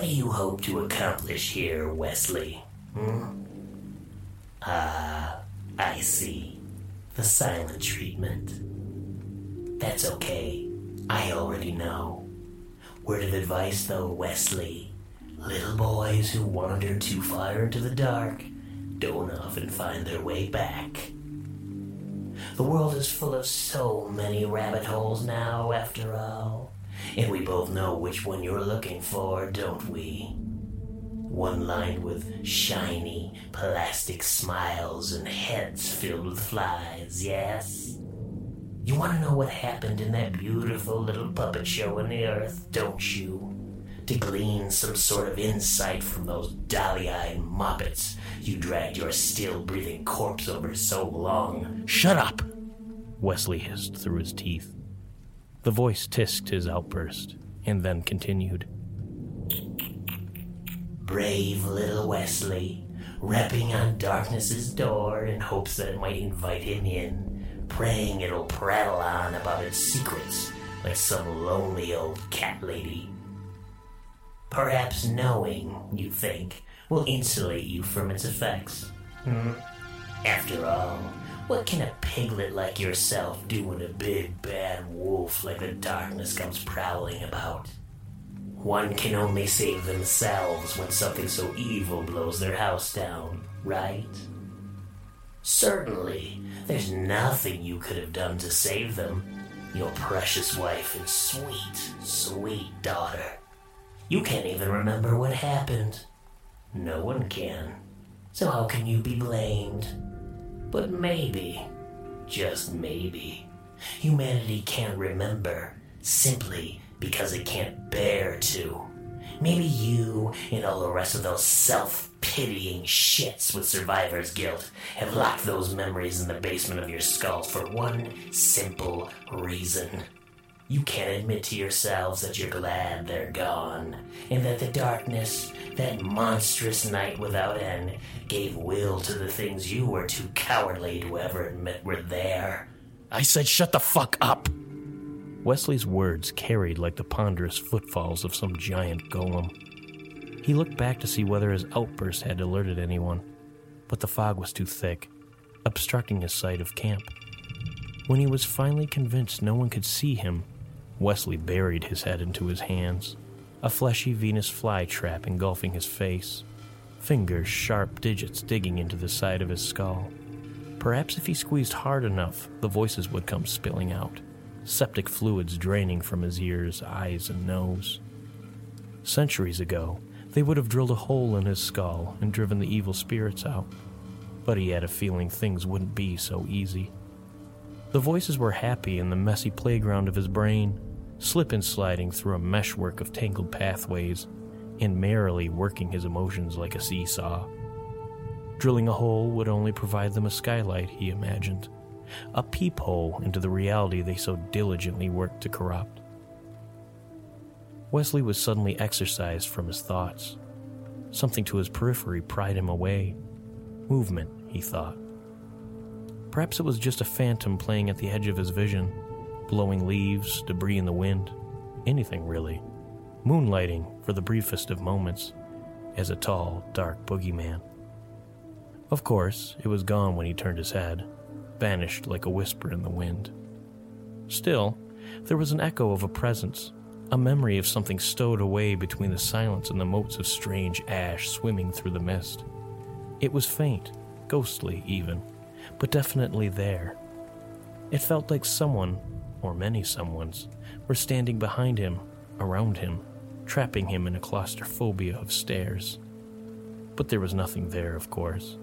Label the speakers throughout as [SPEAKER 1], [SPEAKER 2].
[SPEAKER 1] What do you hope to accomplish here, Wesley? Hmm? Ah, I see. The silent treatment. That's okay. I already know. Word of advice, though, Wesley. Little boys who wander too far into the dark don't often find their way back. The world is full of so many rabbit holes now, after all. And we both know which one you're looking for, don't we? One lined with shiny plastic smiles and heads filled with flies, yes? You want to know what happened in that beautiful little puppet show on the earth, don't you? To glean some sort of insight from those dolly eyed moppets you dragged your still breathing corpse over so long.
[SPEAKER 2] Shut up! Wesley hissed through his teeth. The voice tisked his outburst and then continued.
[SPEAKER 1] Brave little Wesley, rapping on darkness's door in hopes that it might invite him in, praying it'll prattle on about its secrets like some lonely old cat lady. Perhaps knowing, you think, will insulate you from its effects. Hmm? After all, what can a piglet like yourself do when a big bad wolf like the darkness comes prowling about? One can only save themselves when something so evil blows their house down, right? Certainly, there's nothing you could have done to save them, your precious wife and sweet, sweet daughter. You can't even remember what happened. No one can. So how can you be blamed? But maybe, just maybe, humanity can't remember simply because it can't bear to. Maybe you and all the rest of those self pitying shits with survivor's guilt have locked those memories in the basement of your skull for one simple reason. You can't admit to yourselves that you're glad they're gone, and that the darkness, that monstrous night without end, gave will to the things you were too cowardly to ever admit were there.
[SPEAKER 2] I said, shut the fuck up! Wesley's words carried like the ponderous footfalls of some giant golem. He looked back to see whether his outburst had alerted anyone, but the fog was too thick, obstructing his sight of camp. When he was finally convinced no one could see him, Wesley buried his head into his hands, a fleshy Venus flytrap engulfing his face, fingers sharp digits digging into the side of his skull. Perhaps if he squeezed hard enough, the voices would come spilling out, septic fluids draining from his ears, eyes, and nose. Centuries ago, they would have drilled a hole in his skull and driven the evil spirits out. But he had a feeling things wouldn't be so easy. The voices were happy in the messy playground of his brain, slip and sliding through a meshwork of tangled pathways, and merrily working his emotions like a seesaw. Drilling a hole would only provide them a skylight, he imagined, a peephole into the reality they so diligently worked to corrupt. Wesley was suddenly exorcised from his thoughts. Something to his periphery pried him away. Movement, he thought. Perhaps it was just a phantom playing at the edge of his vision, blowing leaves, debris in the wind, anything really, moonlighting for the briefest of moments as a tall, dark boogeyman. Of course, it was gone when he turned his head, vanished like a whisper in the wind. Still, there was an echo of a presence, a memory of something stowed away between the silence and the motes of strange ash swimming through the mist. It was faint, ghostly even, but definitely there. It felt like someone, or many someones, were standing behind him, around him, trapping him in a claustrophobia of stares. But there was nothing there, of course.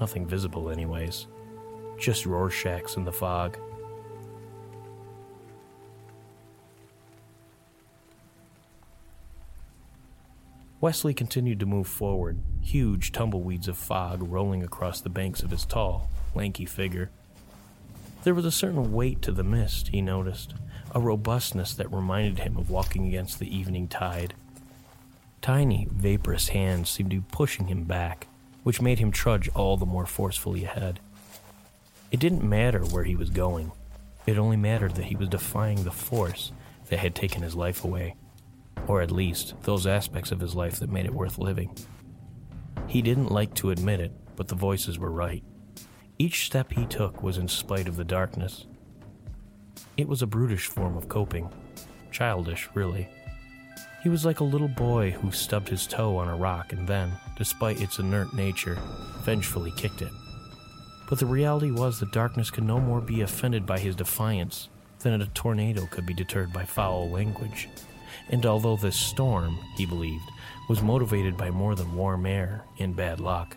[SPEAKER 2] Nothing visible, anyways. Just Rorschachs in the fog. Wesley continued to move forward, huge tumbleweeds of fog rolling across the banks of his tall, lanky figure. There was a certain weight to the mist, he noticed, a robustness that reminded him of walking against the evening tide. Tiny, vaporous hands seemed to be pushing him back, which made him trudge all the more forcefully ahead. It didn't matter where he was going, it only mattered that he was defying the force that had taken his life away or at least those aspects of his life that made it worth living. He didn't like to admit it, but the voices were right. Each step he took was in spite of the darkness. It was a brutish form of coping, childish, really. He was like a little boy who stubbed his toe on a rock and then, despite its inert nature, vengefully kicked it. But the reality was that darkness could no more be offended by his defiance than a tornado could be deterred by foul language. And although this storm, he believed, was motivated by more than warm air and bad luck,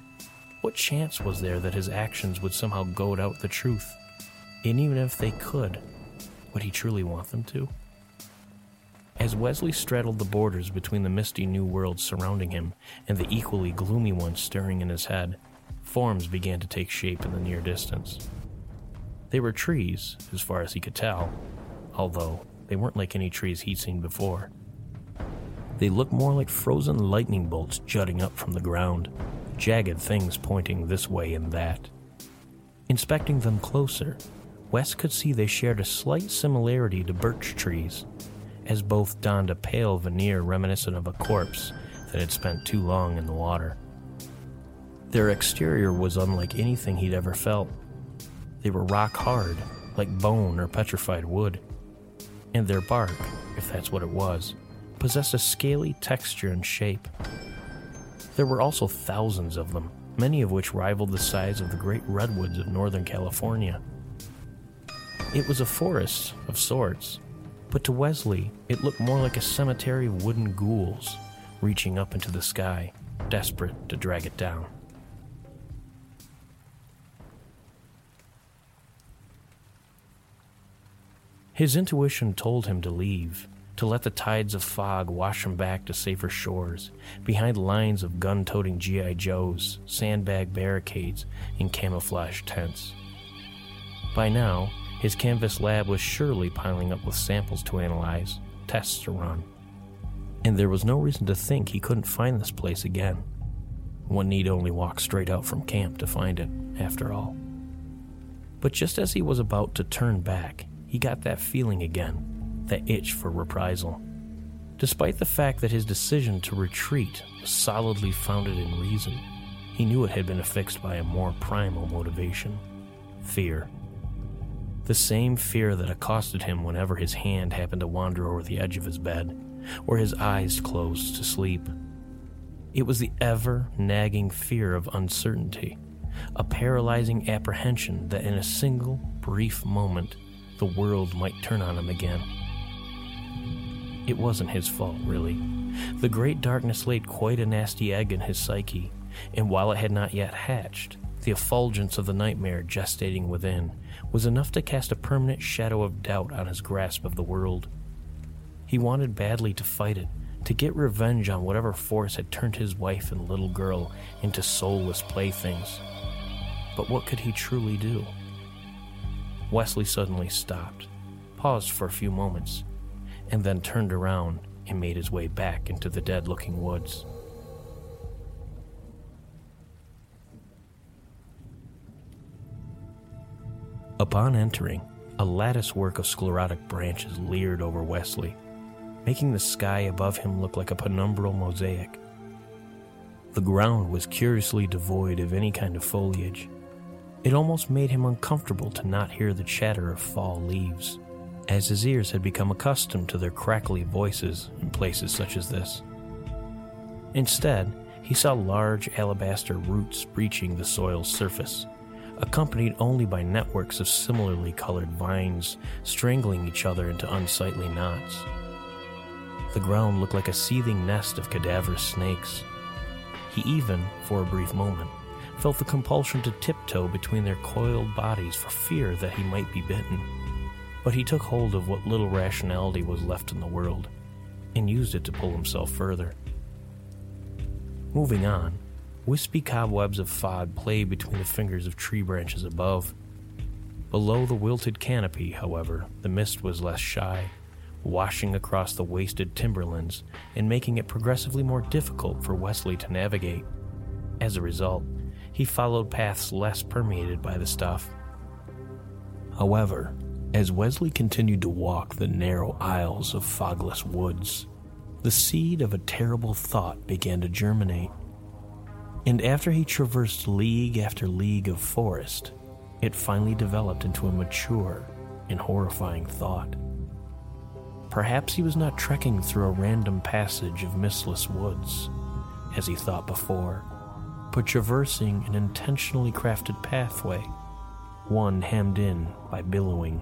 [SPEAKER 2] what chance was there that his actions would somehow goad out the truth? And even if they could, would he truly want them to? As Wesley straddled the borders between the misty new world surrounding him and the equally gloomy one stirring in his head, forms began to take shape in the near distance. They were trees, as far as he could tell, although they weren't like any trees he'd seen before. They looked more like frozen lightning bolts jutting up from the ground, jagged things pointing this way and that. Inspecting them closer, Wes could see they shared a slight similarity to birch trees, as both donned a pale veneer reminiscent of a corpse that had spent too long in the water. Their exterior was unlike anything he'd ever felt. They were rock hard, like bone or petrified wood. And their bark, if that's what it was, possessed a scaly texture and shape. There were also thousands of them, many of which rivaled the size of the great redwoods of Northern California. It was a forest of sorts, but to Wesley, it looked more like a cemetery of wooden ghouls reaching up into the sky, desperate to drag it down. His intuition told him to leave, to let the tides of fog wash him back to safer shores, behind lines of gun toting G.I. Joes, sandbag barricades, and camouflage tents. By now, his canvas lab was surely piling up with samples to analyze, tests to run. And there was no reason to think he couldn't find this place again. One need only walk straight out from camp to find it, after all. But just as he was about to turn back, he got that feeling again, that itch for reprisal. Despite the fact that his decision to retreat was solidly founded in reason, he knew it had been affixed by a more primal motivation fear. The same fear that accosted him whenever his hand happened to wander over the edge of his bed, or his eyes closed to sleep. It was the ever nagging fear of uncertainty, a paralyzing apprehension that in a single brief moment the world might turn on him again. It wasn't his fault, really. The great darkness laid quite a nasty egg in his psyche, and while it had not yet hatched, the effulgence of the nightmare gestating within was enough to cast a permanent shadow of doubt on his grasp of the world. He wanted badly to fight it, to get revenge on whatever force had turned his wife and little girl into soulless playthings. But what could he truly do? Wesley suddenly stopped, paused for a few moments, and then turned around and made his way back into the dead looking woods. Upon entering, a lattice work of sclerotic branches leered over Wesley, making the sky above him look like a penumbral mosaic. The ground was curiously devoid of any kind of foliage, it almost made him uncomfortable to not hear the chatter of fall leaves, as his ears had become accustomed to their crackly voices in places such as this. Instead, he saw large alabaster roots breaching the soil's surface, accompanied only by networks of similarly colored vines strangling each other into unsightly knots. The ground looked like a seething nest of cadaverous snakes. He even, for a brief moment, felt the compulsion to tiptoe between their coiled bodies for fear that he might be bitten. But he took hold of what little rationality was left in the world and used it to pull himself further. Moving on, wispy cobwebs of fog played between the fingers of tree branches above. Below the wilted canopy, however, the mist was less shy, washing across the wasted timberlands and making it progressively more difficult for Wesley to navigate. As a result, he followed paths less permeated by the stuff. However, as Wesley continued to walk the narrow aisles of fogless woods, the seed of a terrible thought began to germinate. And after he traversed league after league of forest, it finally developed into a mature and horrifying thought. Perhaps he was not trekking through a random passage of mistless woods, as he thought before but traversing an intentionally crafted pathway one hemmed in by billowing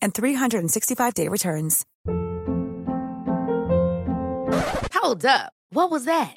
[SPEAKER 3] and 365-day returns.
[SPEAKER 4] Hold up. What was that?